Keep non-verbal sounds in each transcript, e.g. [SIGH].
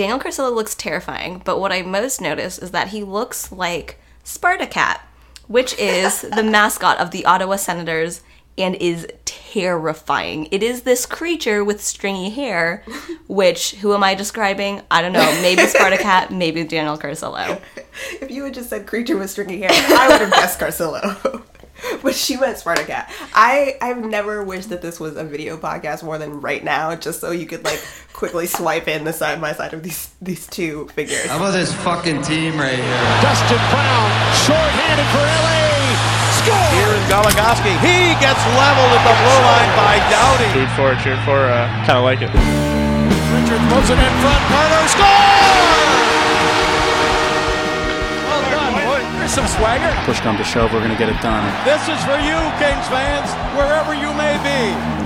Daniel Carcillo looks terrifying, but what I most notice is that he looks like Spartacat, which is [LAUGHS] the mascot of the Ottawa Senators and is terrifying. It is this creature with stringy hair, [LAUGHS] which, who am I describing? I don't know. Maybe Spartacat, maybe Daniel Carcillo. [LAUGHS] If you had just said creature with stringy hair, I would have guessed Carcillo. [LAUGHS] but she went Spartacat. I I've never wished that this was a video podcast more than right now, just so you could like [LAUGHS] quickly swipe in the side by side of these these two figures. How about this fucking team right here? Dustin Brown, short-handed for LA. Score! Here is Goligoski. He gets leveled at the blue line by Doughty. Cheered for, cheered for, uh, kind of like it. Richard throws it in front. Carter score! There's some swagger. Push come to shove, we're going to get it done. This is for you, Kings fans, wherever you may be.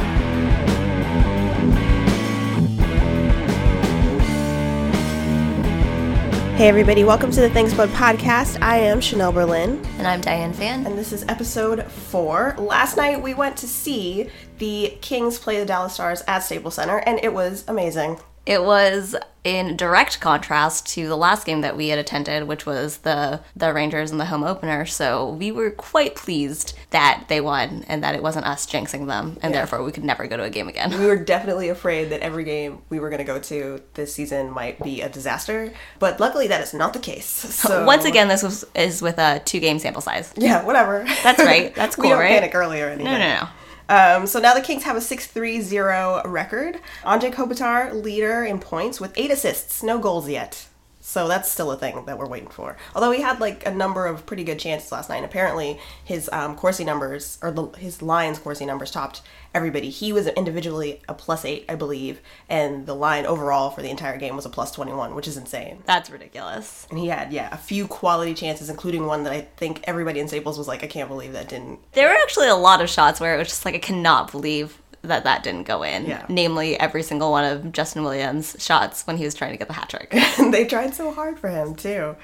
Hey everybody, welcome to the Things Bud podcast. I am Chanel Berlin, And I'm Diane Fan. and this is episode four. Last night we went to see the Kings play the Dallas Stars at Staples Center, and it was amazing. It was in direct contrast to the last game that we had attended, which was the the Rangers and the home opener. So we were quite pleased that they won and that it wasn't us jinxing them, and therefore we could never go to a game again. We were definitely afraid that every game we were going to go to this season might be a disaster, but luckily that is not the case. [LAUGHS] So Once again, this was is with a two game sample size. yeah, whatever. That's right. [LAUGHS] That's cool, we don't right? panic early or anything. No, no, no. Um, so now the Kings have a 6-3-0 record. Andre Kopitar, leader in points with eight assists, no goals yet. So that's still a thing that we're waiting for. Although he had like a number of pretty good chances last night. And apparently his um, Corsi numbers, or the, his Lions Corsi numbers topped everybody. He was individually a plus eight, I believe. And the line overall for the entire game was a plus 21, which is insane. That's ridiculous. And he had, yeah, a few quality chances, including one that I think everybody in Staples was like, I can't believe that didn't There were actually a lot of shots where it was just like I cannot believe that that didn't go in. Yeah. Namely, every single one of Justin Williams' shots when he was trying to get the hat trick. [LAUGHS] they tried so hard for him too.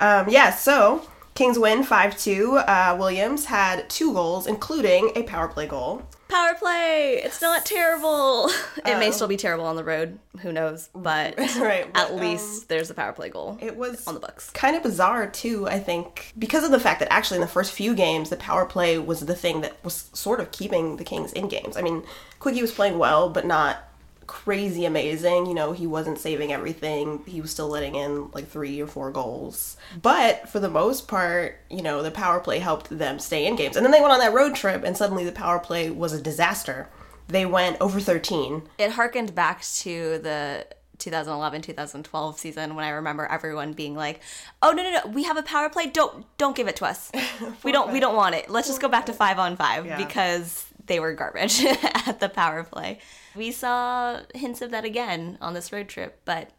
Um, yeah, so Kings win five two. Uh, Williams had two goals, including a power play goal. Power play. It's not terrible. [LAUGHS] It may still be terrible on the road. Who knows? [LAUGHS] But Right, at but, um, least there's a power play goal. It was on the books. Kind of bizarre too, I think, because of the fact that actually in the first few games the power play was the thing that was sort of keeping the Kings in games. I mean, Quickie was playing well, but not crazy amazing. You know, he wasn't saving everything. He was still letting in like three or four goals. But for the most part, you know, the power play helped them stay in games. And then they went on that road trip and suddenly the power play was a disaster. They went over 13. It harkened back to the 2011-2012 season when I remember everyone being like, "Oh no, no, no, we have a power play. Don't don't give it to us. [LAUGHS] we don't we don't want it. Let's just go back to 5 on 5 Yeah. because they were garbage [LAUGHS] at the power play." We saw hints of that again on this road trip, but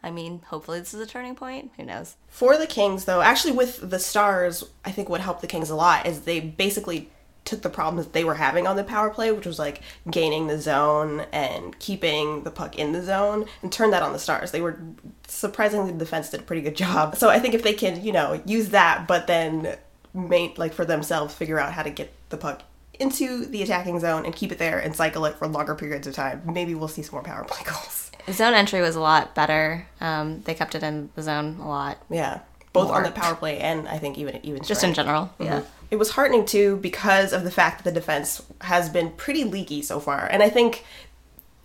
I mean, hopefully this is a turning point. Who knows? For the Kings, though, actually with the Stars, I think what helped the Kings a lot is they basically took the problems they were having on the power play, which was like gaining the zone and keeping the puck in the zone, and turned that on the Stars. They were surprisingly the defense did a pretty good job. So I think if they can, you know, use that, but then main like for themselves figure out how to get the puck into the attacking zone and keep it there and cycle it for longer periods of time, maybe we'll see some more power play [LAUGHS] goals. Zone entry was a lot better. Um, they kept it in the zone a lot. Yeah, both on the power play and I think even even Just in general. Yeah. It was heartening too because of the fact that the defense has been pretty leaky so far. And I think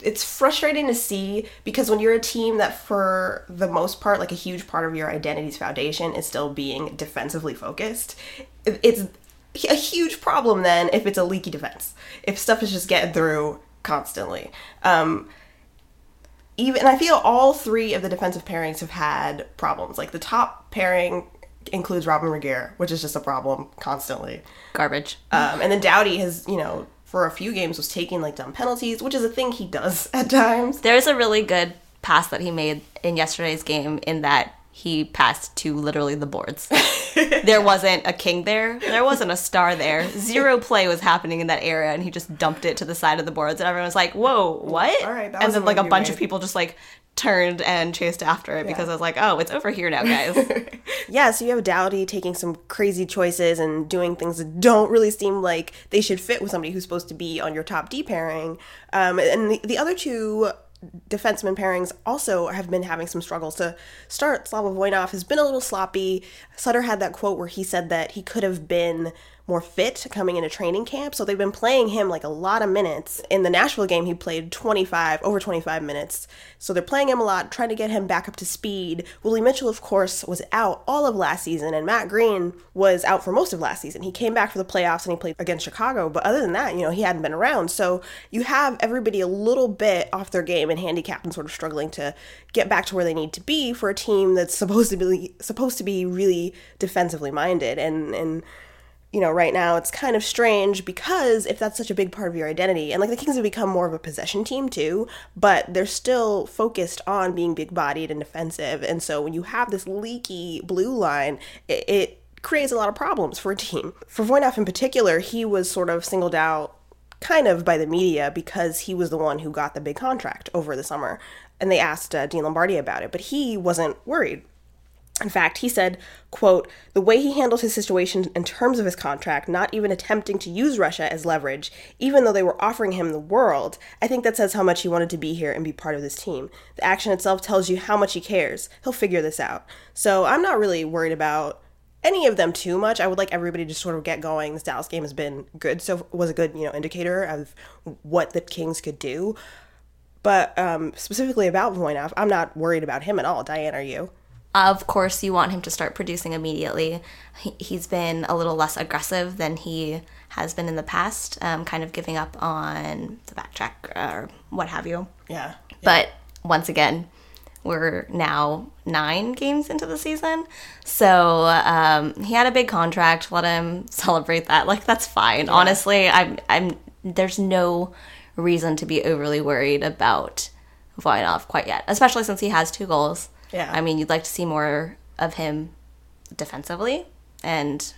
it's frustrating to see because when you're a team that for the most part like a huge part of your identity's foundation is still being defensively focused, it's a huge problem then if it's a leaky defense. If stuff is just getting through constantly. Um even and I feel all three of the defensive pairings have had problems. Like the top pairing includes Robyn Regehr, which is just a problem constantly. Garbage. Um, and then Doughty has, you know, for a few games was taking like dumb penalties, which is a thing he does [LAUGHS] at times. There's a really good pass that he made in yesterday's game in that he passed to literally the boards. [LAUGHS] there wasn't a king there. There wasn't a star there. Zero play was happening in that area, and he just dumped it to the side of the boards, and everyone was like, "Whoa, what?" All right, that and then like a bunch made. of people just like turned and chased after it because I was like, "Oh, it's over here now, guys." [LAUGHS] Yeah, so you have Doughty taking some crazy choices and doing things that don't really seem like they should fit with somebody who's supposed to be on your top D pairing. Um, and the, the other two defenseman pairings also have been having some struggles. To start, Slava Voinov has been a little sloppy. Sutter had that quote where he said that he could have been more fit coming into training camp. So they've been playing him like a lot of minutes. In the Nashville game, he played 25, over 25 minutes. So they're playing him a lot, trying to get him back up to speed. Willie Mitchell, of course, was out all of last season, and Matt Greene was out for most of last season. He came back for the playoffs and he played against Chicago, but other than that, you know, he hadn't been around. So you have everybody a little bit off their game and handicapped and sort of struggling to get back to where they need to be for a team that's supposed to be supposed to be really defensively minded and and you know, right now it's kind of strange because if that's such a big part of your identity, and like the Kings have become more of a possession team too, but they're still focused on being big bodied and defensive. And so when you have this leaky blue line, it, it creates a lot of problems for a team. For Voinov in particular, he was sort of singled out kind of by the media because he was the one who got the big contract over the summer. And they asked uh, Dean Lombardi about it, but he wasn't worried. In fact, he said, quote, the way he handled his situation in terms of his contract, not even attempting to use Russia as leverage, even though they were offering him the world, I think that says how much he wanted to be here and be part of this team. The action itself tells you how much he cares. He'll figure this out. So I'm not really worried about any of them too much. I would like everybody to sort of get going. This Dallas game has been good, so was a good, you know, indicator of what the Kings could do. But um, specifically about Voinov, I'm not worried about him at all. Diane, are you? Of course, you want him to start producing immediately. He, he's been a little less aggressive than he has been in the past, um, kind of giving up on the backtrack or what have you. Yeah. But once again, we're now nine games into the season. So um, he had a big contract. Let him [LAUGHS] celebrate that. Like that's fine. Honestly, I'm I'm there's no reason to be overly worried about Voinov quite yet, especially since he has two goals. Yeah. I mean, you'd like to see more of him defensively, and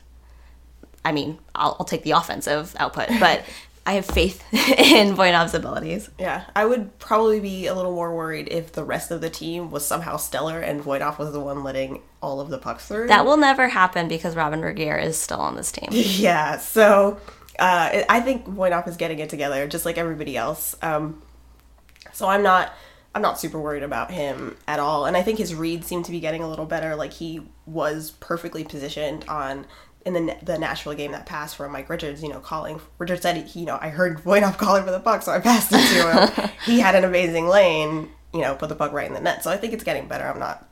I mean, I'll, I'll take the offensive output, [LAUGHS] but I have faith [LAUGHS] in Voinov's abilities. Yeah, I would probably be a little more worried if the rest of the team was somehow stellar and Voinov was the one letting all of the pucks through. That will never happen because Robyn Regehr is still on this team. [LAUGHS] yeah, so uh, I think Voinov is getting it together, just like everybody else. Um, so I'm not, I'm not super worried about him at all, and I think his reads seem to be getting a little better. Like he was perfectly positioned on in the the Nashville game that passed from Mike Richards. You know, calling Richards said, he, you know, I heard Voinov calling for the puck, so I passed it to him. [LAUGHS] he had an amazing lane. You know, put the puck right in the net. So I think it's getting better. I'm not,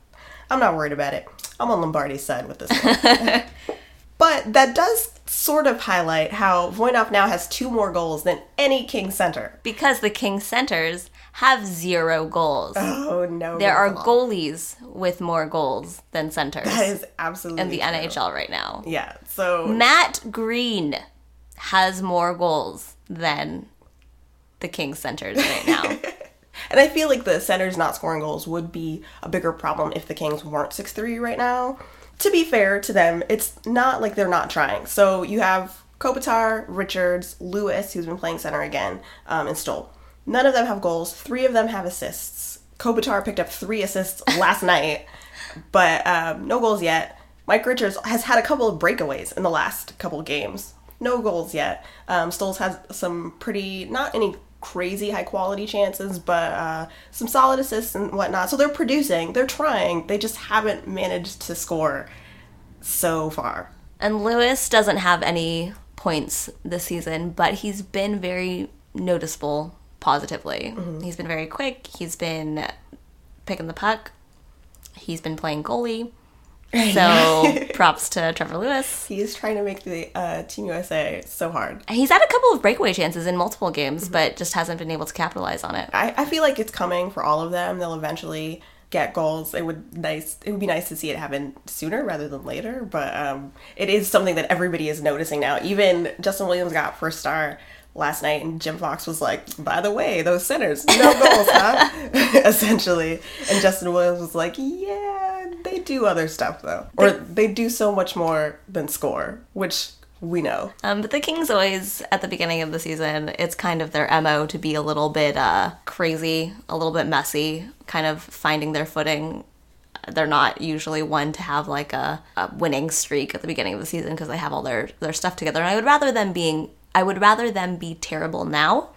I'm not worried about it. I'm on Lombardi's side with this. one. [LAUGHS] But that does sort of highlight how Voinov now has two more goals than any King center. Because the King centers have zero goals. Oh no. there are goalies with more goals than centers That is absolutely in the true. NHL right now. Yeah. So Matt Greene has more goals than the Kings centers right now. [LAUGHS] and I feel like the centers not scoring goals would be a bigger problem if the Kings weren't 6-3 right now. To be fair to them, it's not like they're not trying. So you have Kopitar, Richards, Lewis, who's been playing center again, um, and Stoll. None of them have goals. Three of them have assists. Kopitar picked up three assists [LAUGHS] last night, but um, no goals yet. Mike Richards has had a couple of breakaways in the last couple games. No goals yet. Um, Stoll's has some pretty, not any crazy high quality chances, but uh, some solid assists and whatnot. So they're producing, they're trying. They just haven't managed to score so far. and Lewis doesn't have any points this season, but he's been very noticeable positively. Mm-hmm. He's been very quick. He's been picking the puck. He's been playing goalie. [LAUGHS] So props to Trevor Lewis. He is trying to make the uh, Team USA so hard. He's had a couple of breakaway chances in multiple games, but just hasn't been able to capitalize on it. I, I feel like it's coming for all of them. They'll eventually get goals. It would nice. It would be nice to see it happen sooner rather than later. But um, it is something that everybody is noticing now. Even Justin Williams got first star last night, and Jim Fox was like, "By the way, those centers, no goals, huh?" [LAUGHS] Essentially, and Justin Williams was like, "Yeah, they do other stuff though, or they do so much more than score, which." We know. Um, but the Kings always, at the beginning of the season, it's kind of their MO to be a little bit uh, crazy, a little bit messy, kind of finding their footing. They're not usually one to have like a, a winning streak at the beginning of the season because they have all their, their stuff together. And I would rather them being, I would rather them be terrible now,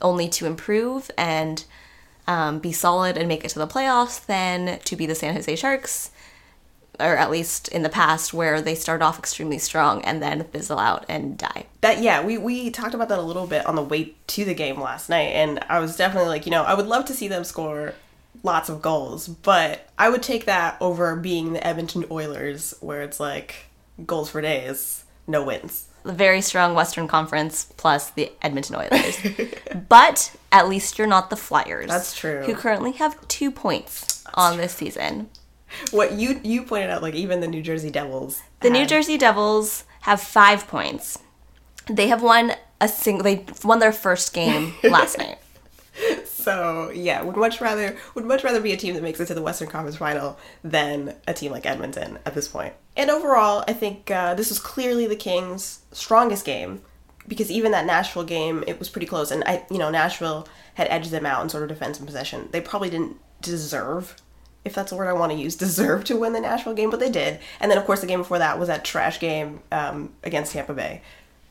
only to improve and um, be solid and make it to the playoffs than to be the San Jose Sharks, or at least in the past, where they start off extremely strong and then fizzle out and die. That yeah, we we talked about that a little bit on the way to the game last night, and I was definitely like, you know, I would love to see them score lots of goals, but I would take that over being the Edmonton Oilers, where it's like goals for days, no wins. The very strong Western Conference plus the Edmonton Oilers. [LAUGHS] but at least you're not the Flyers. That's true. Who currently have two points on this season. What you you pointed out, like even the New Jersey Devils, The New Jersey Devils have five points. They have won a single. They won their first game [LAUGHS] last night. So yeah, would much rather would much rather be a team that makes it to the Western Conference Final than a team like Edmonton at this point. And overall, I think uh, this was clearly the Kings' strongest game because even that Nashville game, it was pretty close. And I, you know, Nashville had edged them out in sort of defense and possession. They probably didn't deserve, if that's the word I want to use, [LAUGHS] deserve to win the Nashville game, but they did. And then of course the game before that was that trash game um, against Tampa Bay.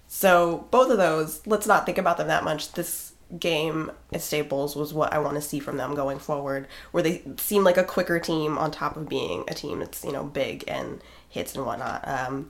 So both of those, let's not think about them that much. This game at Staples was what I want to see from them going forward, where they seem like a quicker team on top of being a team that's you know big and hits and whatnot. Um,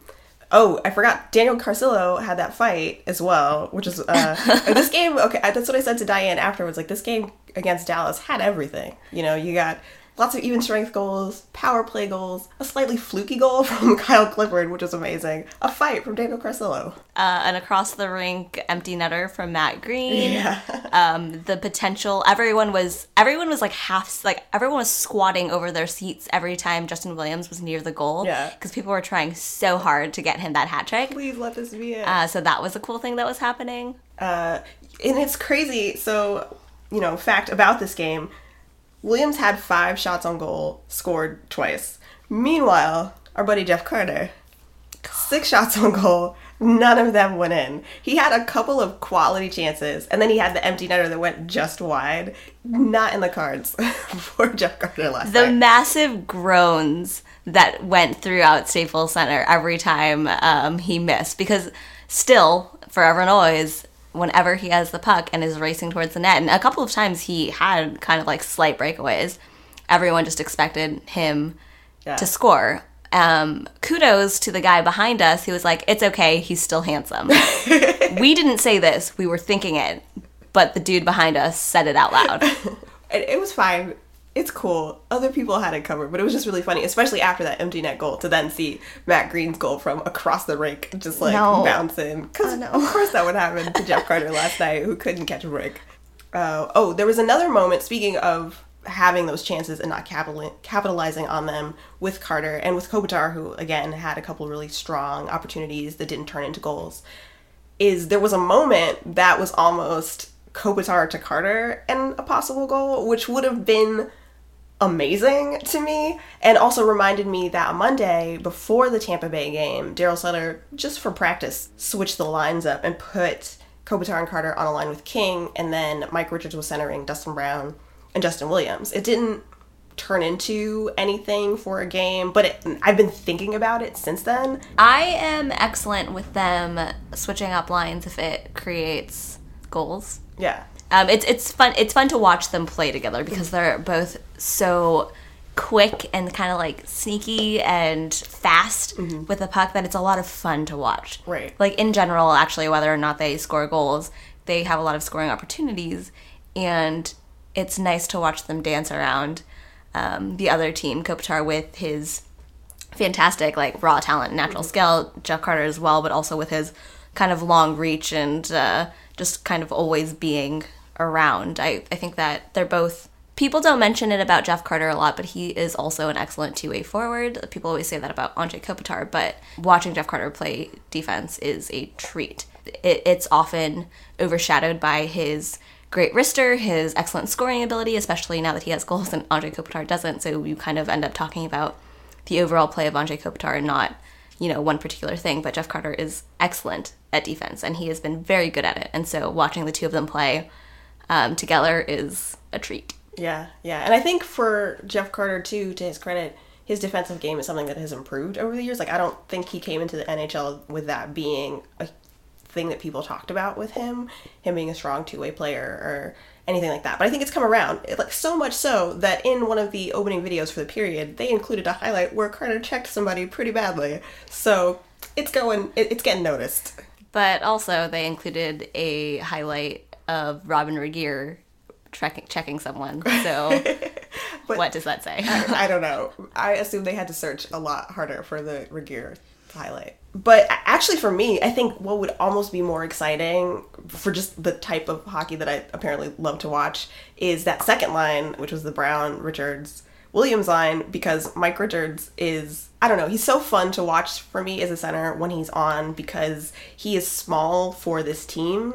oh, I forgot. Daniel Carcillo had that fight as well, which is uh, [LAUGHS] this game. Okay, that's what I said to Diane afterwards. Like this game against Dallas had everything. You know, you got lots of even strength goals, power play goals, a slightly fluky goal [LAUGHS] from Kyle Clifford, which was amazing, a fight from Daniel Carcillo. Uh, an across the rink empty netter from Matt Greene. [LAUGHS] Um, the potential. Everyone was. Everyone was like half. Like everyone was squatting over their seats every time Justin Williams was near the goal. Yeah. Because people were trying so hard to get him that hat trick. Please let this be it. Uh, so that was a cool thing that was happening. Uh, and it's crazy. So, you know, fact about this game Williams had five shots on goal, scored twice. Meanwhile, our buddy Jeff Carter, six shots on goal, none of them went in. He had a couple of quality chances, and then he had the empty netter that went just wide. Not in the cards [LAUGHS] for Jeff Carter last The night. massive groans that went throughout Staples Center every time um, he missed, because still, forever and always, whenever he has the puck and is racing towards the net, and a couple of times he had kind of like slight breakaways, everyone just expected him Yeah. to score. Um, kudos to the guy behind us who was like, "It's okay, he's still handsome." [LAUGHS] we didn't say this; we were thinking it, but the dude behind us said it out loud. [LAUGHS] And it was fine. It's cool. Other people had it covered, but it was just really funny, especially after that empty net goal, to then see Matt Greene's goal from across the rink just like No. bouncing. Because of course that would happen to Jeff Carter last [LAUGHS] night, who couldn't catch a break. Uh, oh, there was another moment. Speaking of having those chances and not capital- capitalizing on them with Carter and with Kopitar, who again had a couple really strong opportunities that didn't turn into goals. Is there was a moment that was almost Kopitar to Carter and a possible goal, which would have been amazing to me and also reminded me that Monday before the Tampa Bay game, Darryl Sutter, just for practice, switched the lines up and put Kopitar and Carter on a line with King, and then Mike Richards was centering Dustin Brown and Justin Williams. It didn't turn into anything for a game, but it, I've been thinking about it since then. I am excellent with them switching up lines if it creates goals. Yeah. Um, it's it's fun. It's fun to watch them play together because they're both so quick and kind of like sneaky and fast with the puck that it's a lot of fun to watch. Right. Like in general, actually, whether or not they score goals, they have a lot of scoring opportunities, and it's nice to watch them dance around um, the other team. Kopitar with his fantastic like raw talent, and natural skill. Jeff Carter as well, but also with his kind of long reach and uh, just kind of always being around. I, I think that they're both. People don't mention it about Jeff Carter a lot, but he is also an excellent two way forward. People always say that about Andre Kopitar, but watching Jeff Carter play defense is a treat. It, it's often overshadowed by his great wrister, his excellent scoring ability, especially now that he has goals and Andre Kopitar doesn't. So you kind of end up talking about the overall play of Andre Kopitar and not, you know, one particular thing. But Jeff Carter is excellent at defense and he has been very good at it. And so watching the two of them play um, together is a treat. Yeah, yeah. And I think for Jeff Carter too, to his credit, his defensive game is something that has improved over the years. Like I don't think he came into the NHL with that being a thing that people talked about with him, him being a strong two-way player or anything like that. But I think it's come around, it, like so much so that in one of the opening videos for the period, they included a highlight where Carter checked somebody pretty badly. So it's going, it, it's getting noticed. But also, they included a highlight of Robyn Regehr checking, checking someone. So, [LAUGHS] what does that say? I, I don't know. I assume they had to search a lot harder for the Regier highlight. But actually, for me, I think what would almost be more exciting for just the type of hockey that I apparently love to watch is that second line, which was the Brown, Richards, Williams line, because Mike Richards is, I don't know, he's so fun to watch for me as a center when he's on because he is small for this team.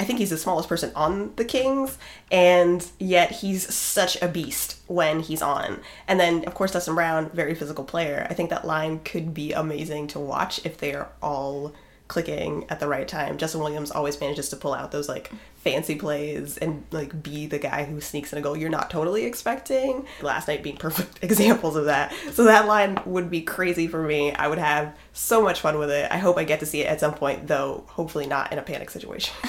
I think he's the smallest person on the Kings, and yet he's such a beast when he's on. And then, of course, Dustin Brown, very physical player. I think that line could be amazing to watch if they are all clicking at the right time. Justin Williams always manages to pull out those like fancy plays and like be the guy who sneaks in a goal you're not totally expecting. Last night being perfect [LAUGHS] examples of that. So that line would be crazy for me. I would have so much fun with it. I hope I get to see it at some point, though hopefully not in a panic situation. [LAUGHS]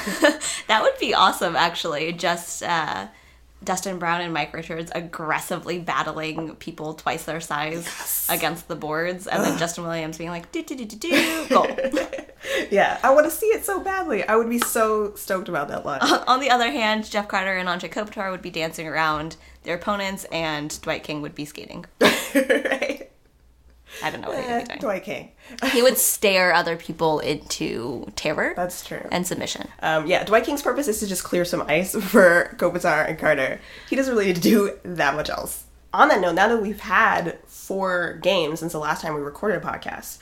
that would be awesome, actually. Just uh, Dustin Brown and Mike Richards aggressively battling people twice their size against the boards, and then Justin Williams being like, do, do, do, do, do, goal. [LAUGHS] [LAUGHS] yeah, I want to see it so badly. I would be so stoked about that line. [LAUGHS] On the other hand, Jeff Carter and Andre Kopitar would be dancing around their opponents, and Dwight King would be skating. [LAUGHS] right? I don't know what he Eh, would be doing. Dwight King. He would stare other people into terror That's true. and submission. Um, yeah, Dwight King's purpose is to just clear some ice for Kopitar and Carter. He doesn't really need to do that much else. On that note, now that we've had four games since the last time we recorded a podcast,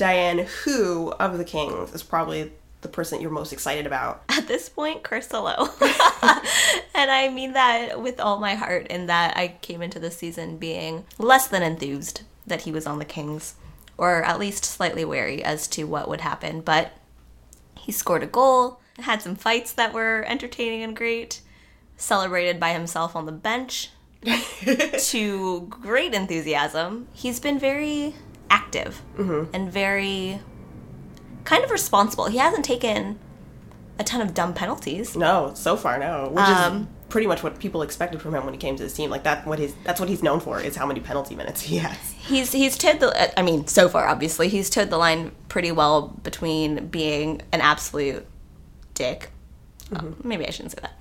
Diane, who of the Kings is probably the person that you're most excited about? [LAUGHS] At this point, Carcillo. [LAUGHS] and I mean that with all my heart, in that I came into the season being less than enthused that he was on the Kings, or at least slightly wary as to what would happen. But he scored a goal, had some fights that were entertaining and great, celebrated by himself on the bench [LAUGHS] to great enthusiasm. He's been very active mm-hmm. and very kind of responsible. He hasn't taken a ton of dumb penalties. No, so far no, which Um, is pretty much what people expected from him when he came to this team. Like that, what he's that's what he's known for is how many penalty minutes he has. He's he's toed the uh, I mean so far obviously he's toed the line pretty well between being an absolute dick. Oh, maybe I shouldn't say that.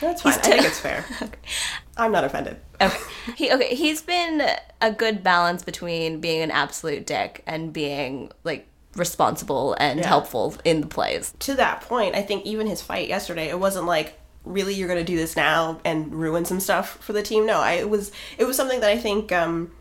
That's fine. He's I think it's fair. [LAUGHS] I'm not offended. Okay. He okay, he's been a good balance between being an absolute dick and being like responsible and Yeah. helpful in the plays. to that point, I think even his fight yesterday, it wasn't like really you're going to do this now and ruin some stuff for the team. No, I, it was it was something that I think um,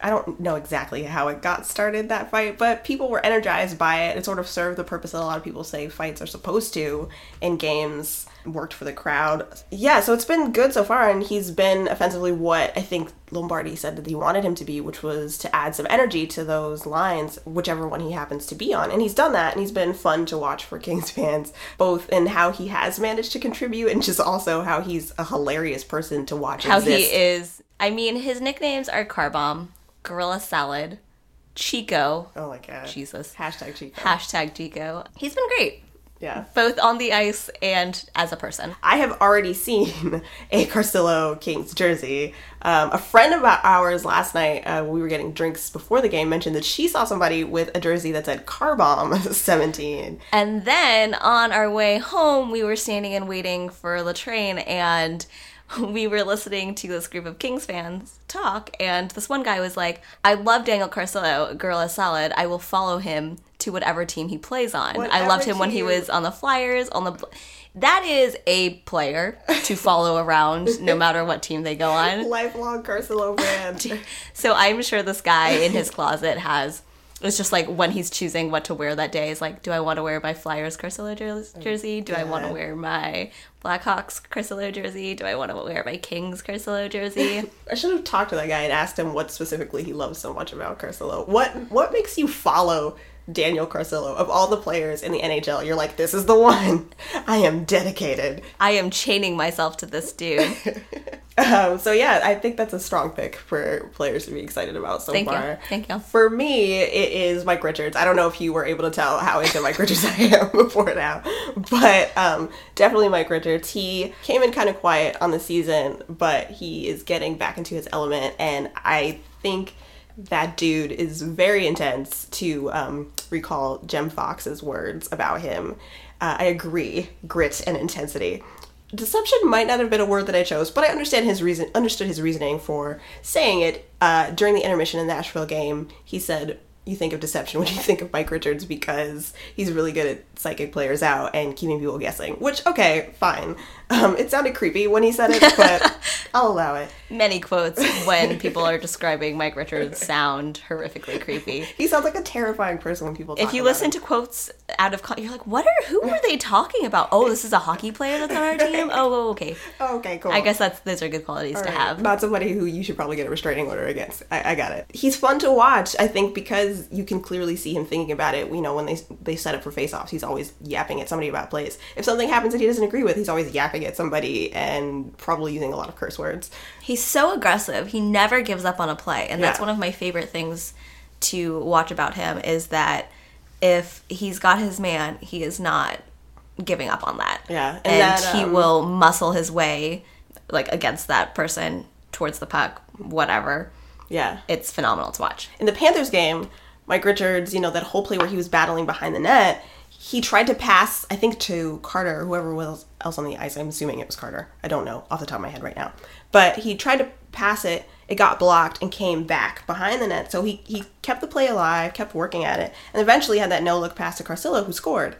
I don't know exactly how it got started that fight, but people were energized by it. It sort of served the purpose that a lot of people say fights are supposed to in games. Worked for the crowd. Yeah, so it's been good so far, and he's been offensively what I think Lombardi said that he wanted him to be, which was to add some energy to those lines, whichever one he happens to be on. And he's done that, and he's been fun to watch for [LAUGHS] Kings fans, both in how he has managed to contribute and just also how he's a hilarious person to watch. How exist. he is I mean his nicknames are Car Bomb, Gorilla Salad, Chico. Oh my god. Jesus. Hashtag Chico. Hashtag Chico. He's been great. Yeah. both on the ice and as a person. I have already seen [LAUGHS] a Carcillo Kings jersey. Um, a friend of ours last night, uh, we were getting drinks before the game, mentioned that she saw somebody with a jersey that said Car Bomb [LAUGHS] 17. And then on our way home, we were standing and waiting for the train, and [LAUGHS] we were listening to this group of Kings fans talk. And this one guy was like, I love Daniel Carcillo, Gorilla Salad. I will follow him to whatever team he plays on. I loved him when he was on the Flyers, on the. Bl- That is a player to follow [LAUGHS] around no matter what team they go on. Lifelong Carcillo fan. [LAUGHS] So I'm sure this guy in his closet has. It's just like when he's choosing what to wear that day is like, do I want to wear my Flyers jer- oh, jersey? Do I want to wear my Blackhawks Carcillo jersey? Do I want to wear my Kings Carcillo jersey? [LAUGHS] I should have talked to that guy and asked him what specifically he loves so much about Carcillo. What what makes you follow Daniel Carcillo. Of all the players in the NHL, you're like, this is the one. [LAUGHS] I am dedicated. I am chaining myself to this dude. [LAUGHS] Um, so yeah, I think that's a strong pick for players to be excited about so Thank you. far. Thank you. For me, it is Mike Richards. I don't know if you were able to tell how into Mike Richards I am [LAUGHS] before now, but um, definitely Mike Richards. He came in kind of quiet on the season, but he is getting back into his element, and I think that dude is very intense. To um, recall Jim Fox's words about him, uh, I agree. Grit and intensity deception might not have been a word that I chose, but I understand his reason understood his reasoning for saying it. Uh, during the intermission in the Nashville game, he said, "You think of deception when you think of Mike Richards because he's really good at psychic players out and keeping people guessing." Which, okay, fine. Um, it sounded creepy when he said it, but [LAUGHS] I'll allow it. Many quotes when [LAUGHS] people are describing Mike Richards sound horrifically creepy. He sounds like a terrifying person when people. Talk If you listen him. to quotes out of con- you're like, what are who are they [LAUGHS] talking about? Oh, this is a hockey player that's on our team. Oh, oh, okay. Oh, okay, cool. I guess that's those are good qualities to Right. have. Not somebody who you should probably get a restraining order against. I, I got it. He's fun to watch. I think because you can clearly see him thinking about it. You know, when they they set up for face-offs, he's always yapping at somebody about plays. If something happens that he doesn't agree with, he's always yapping at somebody and probably using a lot of curse words. He's so aggressive. He never gives up on a play, and that's Yeah. one of my favorite things to watch about him is that if he's got his man, he is not giving up on that. Yeah, and and, that, he um, will muscle his way like against that person towards the puck, whatever. Yeah. It's phenomenal to watch. in the Panthers game, Mike Richards, you know, that whole play where he was battling behind the net, he tried to pass, I think, to Carter, whoever was else on the ice. I'm assuming it was Carter. I don't know off the top of my head right now. But he tried to pass it, it got blocked and came back behind the net. So he, he kept the play alive, kept working at it, and eventually had that no look pass to Carcillo, who scored.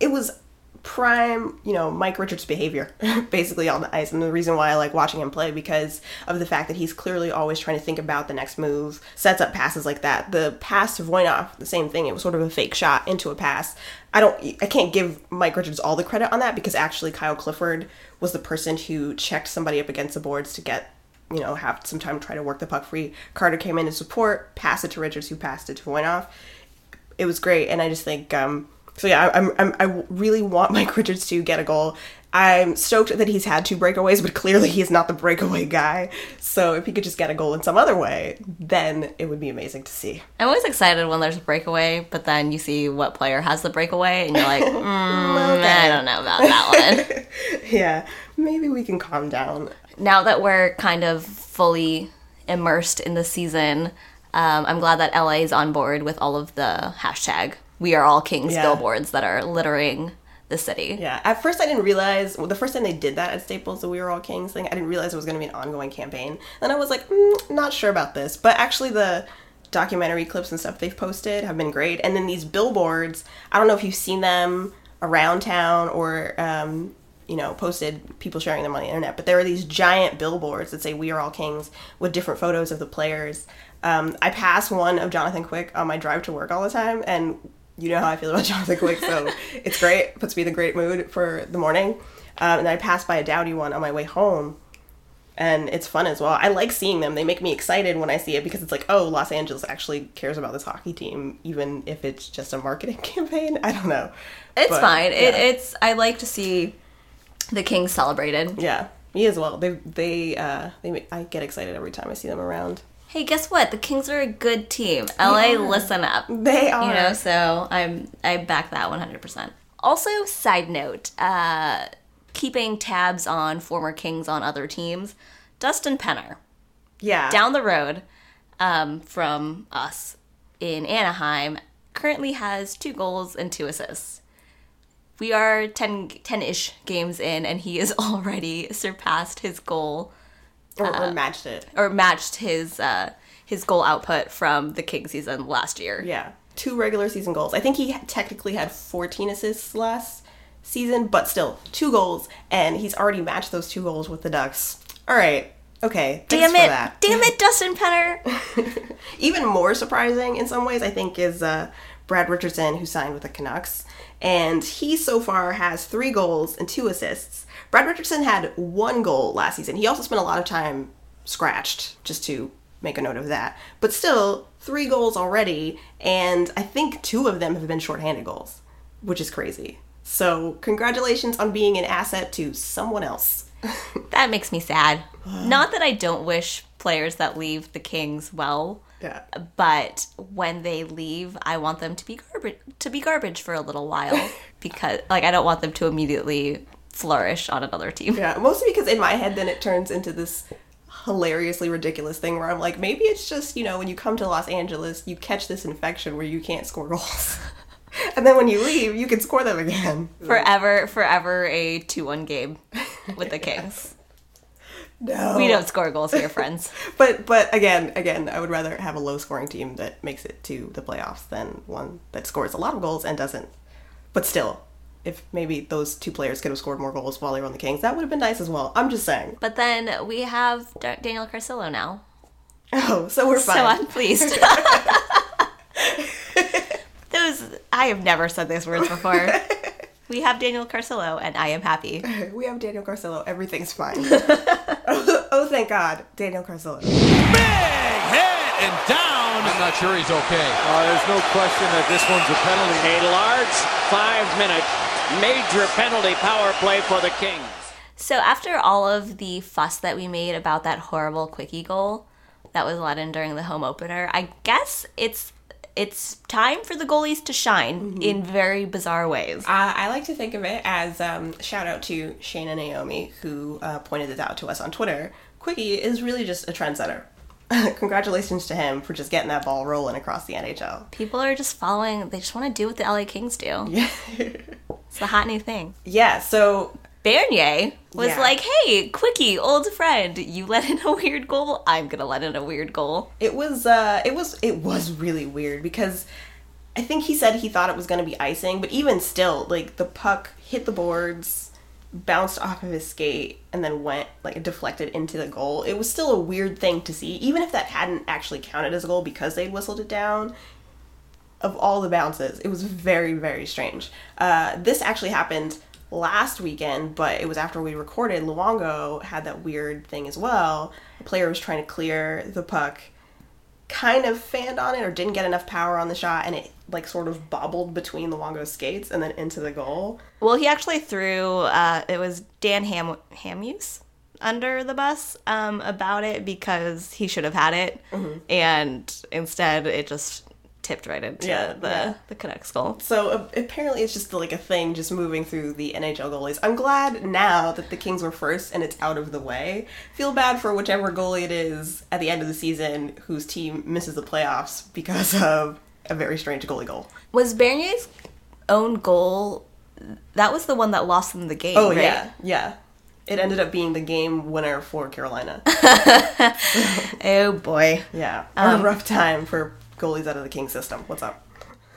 It was prime, you know, Mike Richards behavior [LAUGHS] basically on the ice. And the reason why I like watching him play because of the fact that he's clearly always trying to think about the next move, sets up passes like that. The pass to Voinov, the same thing. It was sort of a fake shot into a pass. I don't I can't give Mike Richards all the credit on that because actually Kyle Clifford was the person who checked somebody up against the boards to get you know, have some time to try to work the puck free. Carter came in to support, pass it to Richards, who passed it to Voinov it was great and i just think um so yeah I, I'm i really want [LAUGHS] mike richards to get a goal i'm stoked that he's had two breakaways but clearly he's not the breakaway guy. So if he could just get a goal in some other way then it would be amazing to see. I'm always excited when there's a breakaway, but then you see what player has the breakaway, and you're like, [LAUGHS] mm, I don't know about that one. [LAUGHS] yeah maybe we can calm down. Now that we're kind of fully immersed in the season, um, I'm glad that LA is on board with all of the hashtag. We Are All Kings Yeah. billboards that are littering the city. yeah at first i didn't realize well, the first time they did that at staples the we were all kings thing i didn't realize it was going to be an ongoing campaign. Then i was like mm, not sure about this but actually the documentary clips and stuff they've posted have been great. And then these billboards i don't know if you've seen them around town or um, you know posted people sharing them on the internet but there are these giant billboards that say we are all kings with different photos of the players. Um, i pass one of jonathan quick on my drive to work all the time and you know how i feel about jonathan quick so [LAUGHS] it's great puts me in a great mood for the morning um, and i pass by a doughty one on my way home and it's fun as well. I like seeing them. They make me excited when I see it because it's like, oh, Los Angeles actually cares about this hockey team, even if it's just a marketing [LAUGHS] campaign. I don't know. It's But, fine. It, it's I like to see the Kings celebrated. yeah, me as well. They they uh they make, I get excited every time I see them around. Hey, guess what? The Kings are a good team. LA, listen up. They are. You know, so I'm I back that 100%. Also, side note, uh, keeping tabs on former Kings on other teams, Dustin Penner, yeah. down the road um, from us in Anaheim, currently has two goals and two assists. We are 10 10-ish games in, and he has [LAUGHS] already surpassed his goal or, or matched it. or matched his uh, his goal output from the King season last year. Yeah, two regular season goals. I think he technically had 14 assists last season, but still two goals, and he's already matched those two goals with the Ducks. All right. Okay. Thanks Damn for it! that. Damn it, Dustin Penner! [LAUGHS] even more surprising in some ways, I think, is uh, Brad Richardson, who signed with the Canucks. And he so far has three goals and two assists. Brad Richardson had one goal last season. He also spent a lot of time scratched just to make a note of that. But still, three goals already, and I think two of them have been shorthanded goals, which is crazy. So, congratulations on being an asset to someone else. [LAUGHS] That makes me sad. Not that I don't wish players that leave the Kings well, Yeah. but when they leave, I want them to be garbage to be garbage for a little while [LAUGHS] because like I don't want them to immediately flourish on another team. Yeah, mostly because in my head, then it turns into this hilariously ridiculous thing where I'm like, maybe it's just, you know, when you come to Los Angeles, you catch this infection where you can't score goals. [LAUGHS] and then when you leave, you can score them again. Forever forever a 2-1 game with the [LAUGHS] Kings. No. We don't score goals here, friends. [LAUGHS] But but again, again, I would rather have a low scoring team that makes it to the playoffs than one that scores a lot of goals and doesn't. But still, if maybe those two players could have scored more goals while they were on the Kings, that would have been nice as well. I'm just saying. But then we have Da- Daniel Carcillo now. Oh, so we're So fine. I'm pleased. [LAUGHS] Those I have never said those words before. [LAUGHS] We have Daniel Carcillo and I am happy. we have Daniel Carcillo. Everything's fine. [LAUGHS] oh, oh, thank God, Daniel Carcillo. Big hit and down. I'm not sure he's okay. Uh, there's no question that this one's a penalty. A large five-minute major penalty power play for the Kings. So after all of the fuss that we made about that horrible quickie goal that was let in during the home opener, I guess it's it's time for the goalies to shine in very bizarre ways. Uh, I like to think of it as um, shout out to Shane and Naomi who uh, pointed this out to us on Twitter. Quickie is really just a trendsetter. [LAUGHS] Congratulations to him for just getting that ball rolling across the NHL. People are just following, they just want to do what the LA Kings do. Yeah. [LAUGHS] it's the hot new thing. Yeah, so Bernier was Yeah. like, hey, Quickie, old friend, you let in a weird goal, I'm gonna let in a weird goal. it was uh, it was it was really weird because I think he said he thought it was going to be icing, but even still, like the puck hit the boards, bounced off of his skate, and then went like deflected into the goal. It was still a weird thing to see, even if that hadn't actually counted as a goal because they'd whistled it down. Of all the bounces, it was very very strange. Uh, this actually happened last weekend, but it was after we recorded. Luongo had that weird thing as well. A player was trying to clear the puck kind of fanned on it or didn't get enough power on the shot and it like sort of bobbled between Luongo's skates and then into the goal. Well, he actually threw, uh, it was Dan Ham- Hamhuis under the bus um, about it because he should have had it. And instead, it just tipped right into Yeah, the, yeah. the Canucks goal. So uh, apparently it's just like a thing just moving through the NHL goalies. I'm glad now that the Kings were first and it's out of the way. Feel bad for whichever goalie it is at the end of the season whose team misses the playoffs because [LAUGHS] of a very strange goalie goal. Was Bernier's own goal, that was the one that lost them the game, Oh right? yeah, yeah. It ended up being the game winner for Carolina. [LAUGHS] Oh boy. Yeah, a rough time for goalies out of the King system. What's up?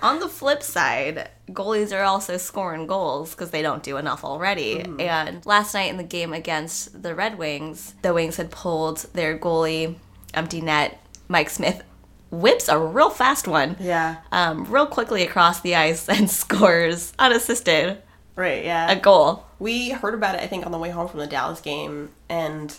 On the flip side, goalies are also scoring goals because they don't do enough already. Mm-hmm. And last night in the game against the Red Wings, the Wings had pulled their goalie, empty net, Mike Smith, whips a real fast one. Yeah. Um, real quickly across the ice and [LAUGHS] scores unassisted Right. Yeah. a goal. we heard about it, I think, on the way home from the Dallas game, and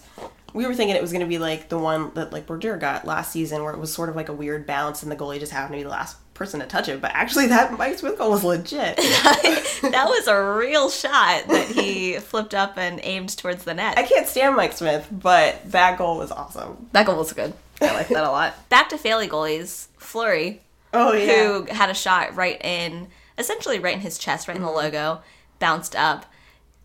we were thinking it was going to be like the one that like Berger got last season, where it was sort of like a weird bounce, and the goalie just happened to be the last person to touch it. But actually, that [LAUGHS] Mike Smith goal was legit. [LAUGHS] that was a real shot that he flipped up and aimed towards the net. I can't stand Mike Smith, but that goal was awesome. That goal was good. I like that a lot. [LAUGHS] Back to Failey goalies. Fleury, Oh yeah. who had a shot right in, essentially right in his chest, right in the mm-hmm. logo, bounced up,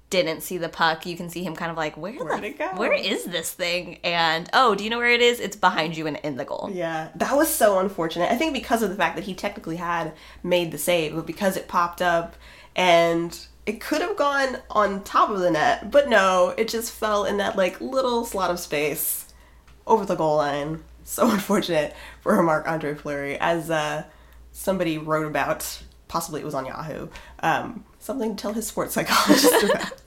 didn't see the puck. You can see him kind of like, where Where'd the, it go? where is this thing? And oh, do you know where it is? It's behind you and in the goal. Yeah, that was so unfortunate. I think because of the fact that he technically had made the save, but because it popped up and it could have gone on top of the net, but no, it just fell in that like little slot of space over the goal line. So [LAUGHS] unfortunate for Marc Andre Fleury, as uh, somebody wrote about. Possibly it was on Yahoo. Um, something to tell his sports psychologist about.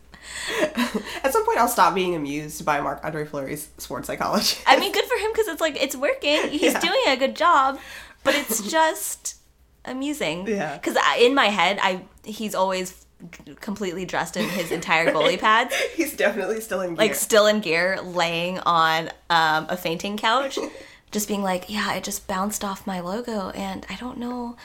[LAUGHS] At some point, I'll stop being amused by Marc Andre Fleury's sports psychology. I mean, good for him because it's like it's working. He's Yeah. doing a good job, but it's [LAUGHS] just amusing. Yeah. Because in my head, I he's always completely dressed in his entire goalie [LAUGHS] pads. He's definitely still in gear. like still in gear, laying on um, a fainting couch. just being like, yeah, it just bounced off my logo and I don't know.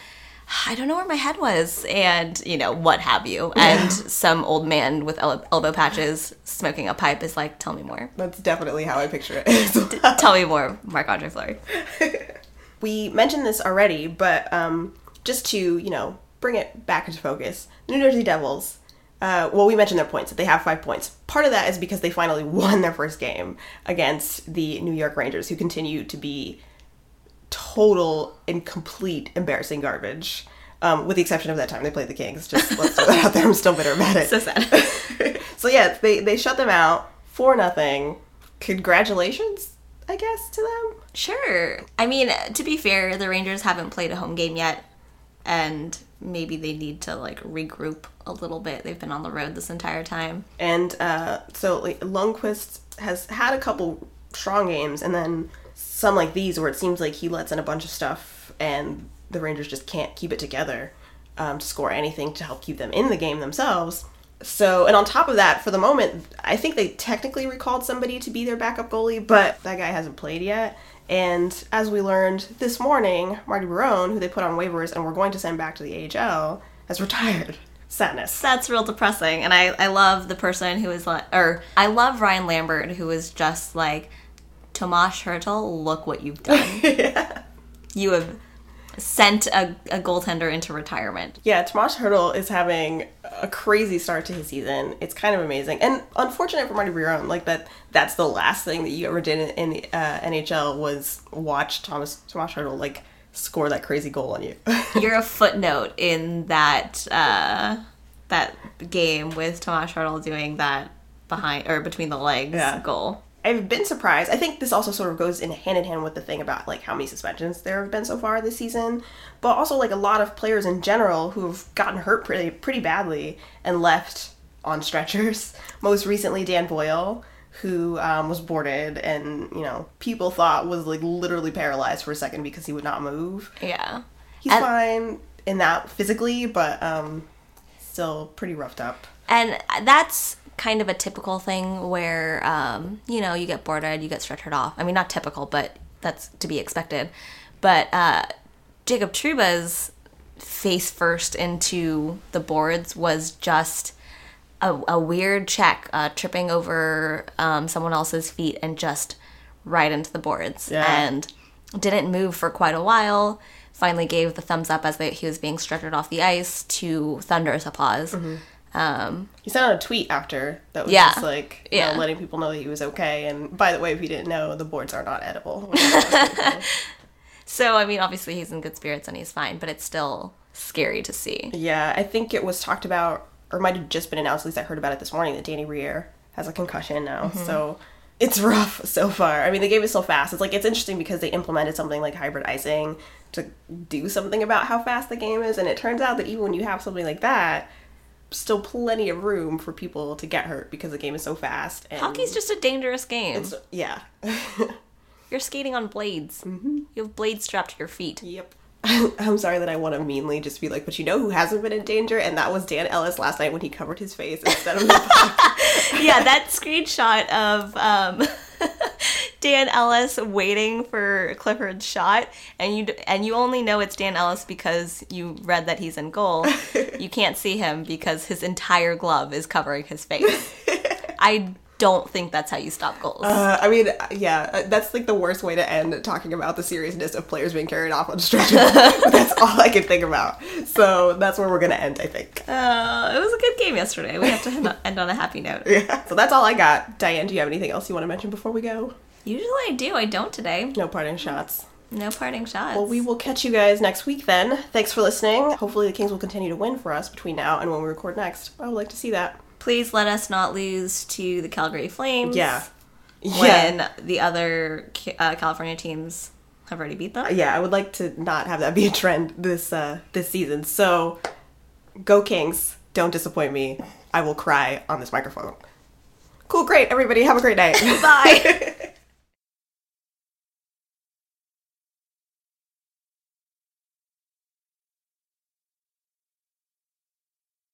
[SIGHS] I don't know where my head was, and you know what have you. And some old man with el- elbow patches smoking a pipe is like, "Tell me more. That's definitely how I picture it. [LAUGHS] Tell me more, Marc Andre Fleury." [LAUGHS] we mentioned this already, but um, just to you know bring it back into focus, New Jersey Devils. Uh, well, we mentioned their points that they have five points. Part of that is because they finally [LAUGHS] won their first game against the New York Rangers, who continue to be total and complete embarrassing garbage. Um, with the exception of that time they played the Kings. Just let's throw that out there. I'm still bitter about it. So sad. [LAUGHS] so yeah, they they shut them out for nothing. Congratulations, I guess, to them. Sure. I mean, to be fair, the Rangers haven't played a home game yet, and maybe they need to like regroup a little bit. They've been on the road this entire time. And uh, so like Lundqvist has had a couple strong games, and then some like these where it seems like he lets in a bunch of stuff, and the Rangers just can't keep it together um, to score anything to help keep them in the game themselves. So, and on top of that, for the moment, I think they technically recalled somebody to be their backup goalie, but that guy hasn't played yet. And as we learned this morning, Marty Biron, who they put on waivers and were going to send back to the AHL, has [LAUGHS] retired. Sadness. That's real depressing. And I, I love the person who is like, or I love Ryan Lambert, who is just like, Tomas Hertl, look what you've [LAUGHS] done. You have sent a, a goaltender into retirement. Yeah, Tomas Hertl is having a crazy start to his season. It's kind of amazing, and unfortunate for Marty Biron. Like that, that's the last thing that you ever did in, in the uh, NHL was watch Thomas Tomas Hertl like score that crazy goal on you. [LAUGHS] You're a footnote in that uh, that game with Tomas Hertl doing that behind or between the legs Yeah. goal. I've been surprised. I think this also sort of goes in hand in hand with the thing about like how many suspensions there have been so far this season, but also like a lot of players in general who have gotten hurt pretty pretty badly and left on stretchers. [LAUGHS] Most recently, Dan Boyle, who um, was boarded and you know people thought was like literally paralyzed for a second because he would not move. Yeah. He's And- fine in that physically, but um, still pretty roughed up. And that's kind of a typical thing where, um, you know, you get boarded, you get stretchered off. I mean, not typical, but that's to be expected. But uh, Jacob Trouba's face first into the boards was just a, a weird check, uh, tripping over um, someone else's feet and just right into the boards. Yeah. And didn't move for quite a while. Finally gave the thumbs up as they, he was being stretchered off the ice to thunderous applause. Um, He sent out a tweet after that was Yeah. just like you Yeah. know, letting people know that he was okay. And by the way, if you didn't know, the boards are not edible. which is pretty cool. so, I mean, obviously he's in good spirits and he's fine, but it's still scary to see. yeah, I think it was talked about, or might have just been announced. At least I heard about it this morning that Danny Rear has a concussion now. Mm-hmm. So it's [LAUGHS] rough so far. I mean, the game is so fast. It's like it's interesting because they implemented something like hybrid icing to do something about how fast the game is, and it turns out that even when you have something like that. Still, plenty of room for people to get hurt because the game is so fast. And Hockey's just a dangerous game. it's, yeah. [LAUGHS] You're skating on blades. Mm-hmm. You have blades strapped to your feet. Yep. [LAUGHS] I'm sorry that I want to meanly just be like, but you know who hasn't been in danger? And that was Dan Ellis last night when he covered his face instead of the [LAUGHS] yeah, that screenshot of um, [LAUGHS] Dan Ellis waiting for Clifford's shot, and you and you only know it's Dan Ellis because you read that he's in goal. you can't see him because his entire glove is covering his face. I don't think that's how you stop goals. Uh, I mean, yeah, uh, that's like the worst way to end talking about the seriousness of players being carried off on stretcher. [LAUGHS] that's all I can think about. So that's where we're gonna end, I think. Uh, it was a good game yesterday. We have to end on- end on a happy note. [LAUGHS] Yeah. So that's all I got. Diane, do you have anything else you want to mention before we go? Usually I do. I don't today. No parting shots. No parting shots. Well, we will catch you guys next week then. Thanks for listening. Hopefully, the Kings will continue to win for us between now and when we record next. I would like to see that. Please let us not lose to the Calgary Flames. Yeah. when the other uh, California teams have already beat them. yeah, I would like to not have that be a trend this uh this season. So go Kings. Don't disappoint me. I will cry on this microphone. Cool, great, everybody. Have a great night. [LAUGHS] Bye. [LAUGHS]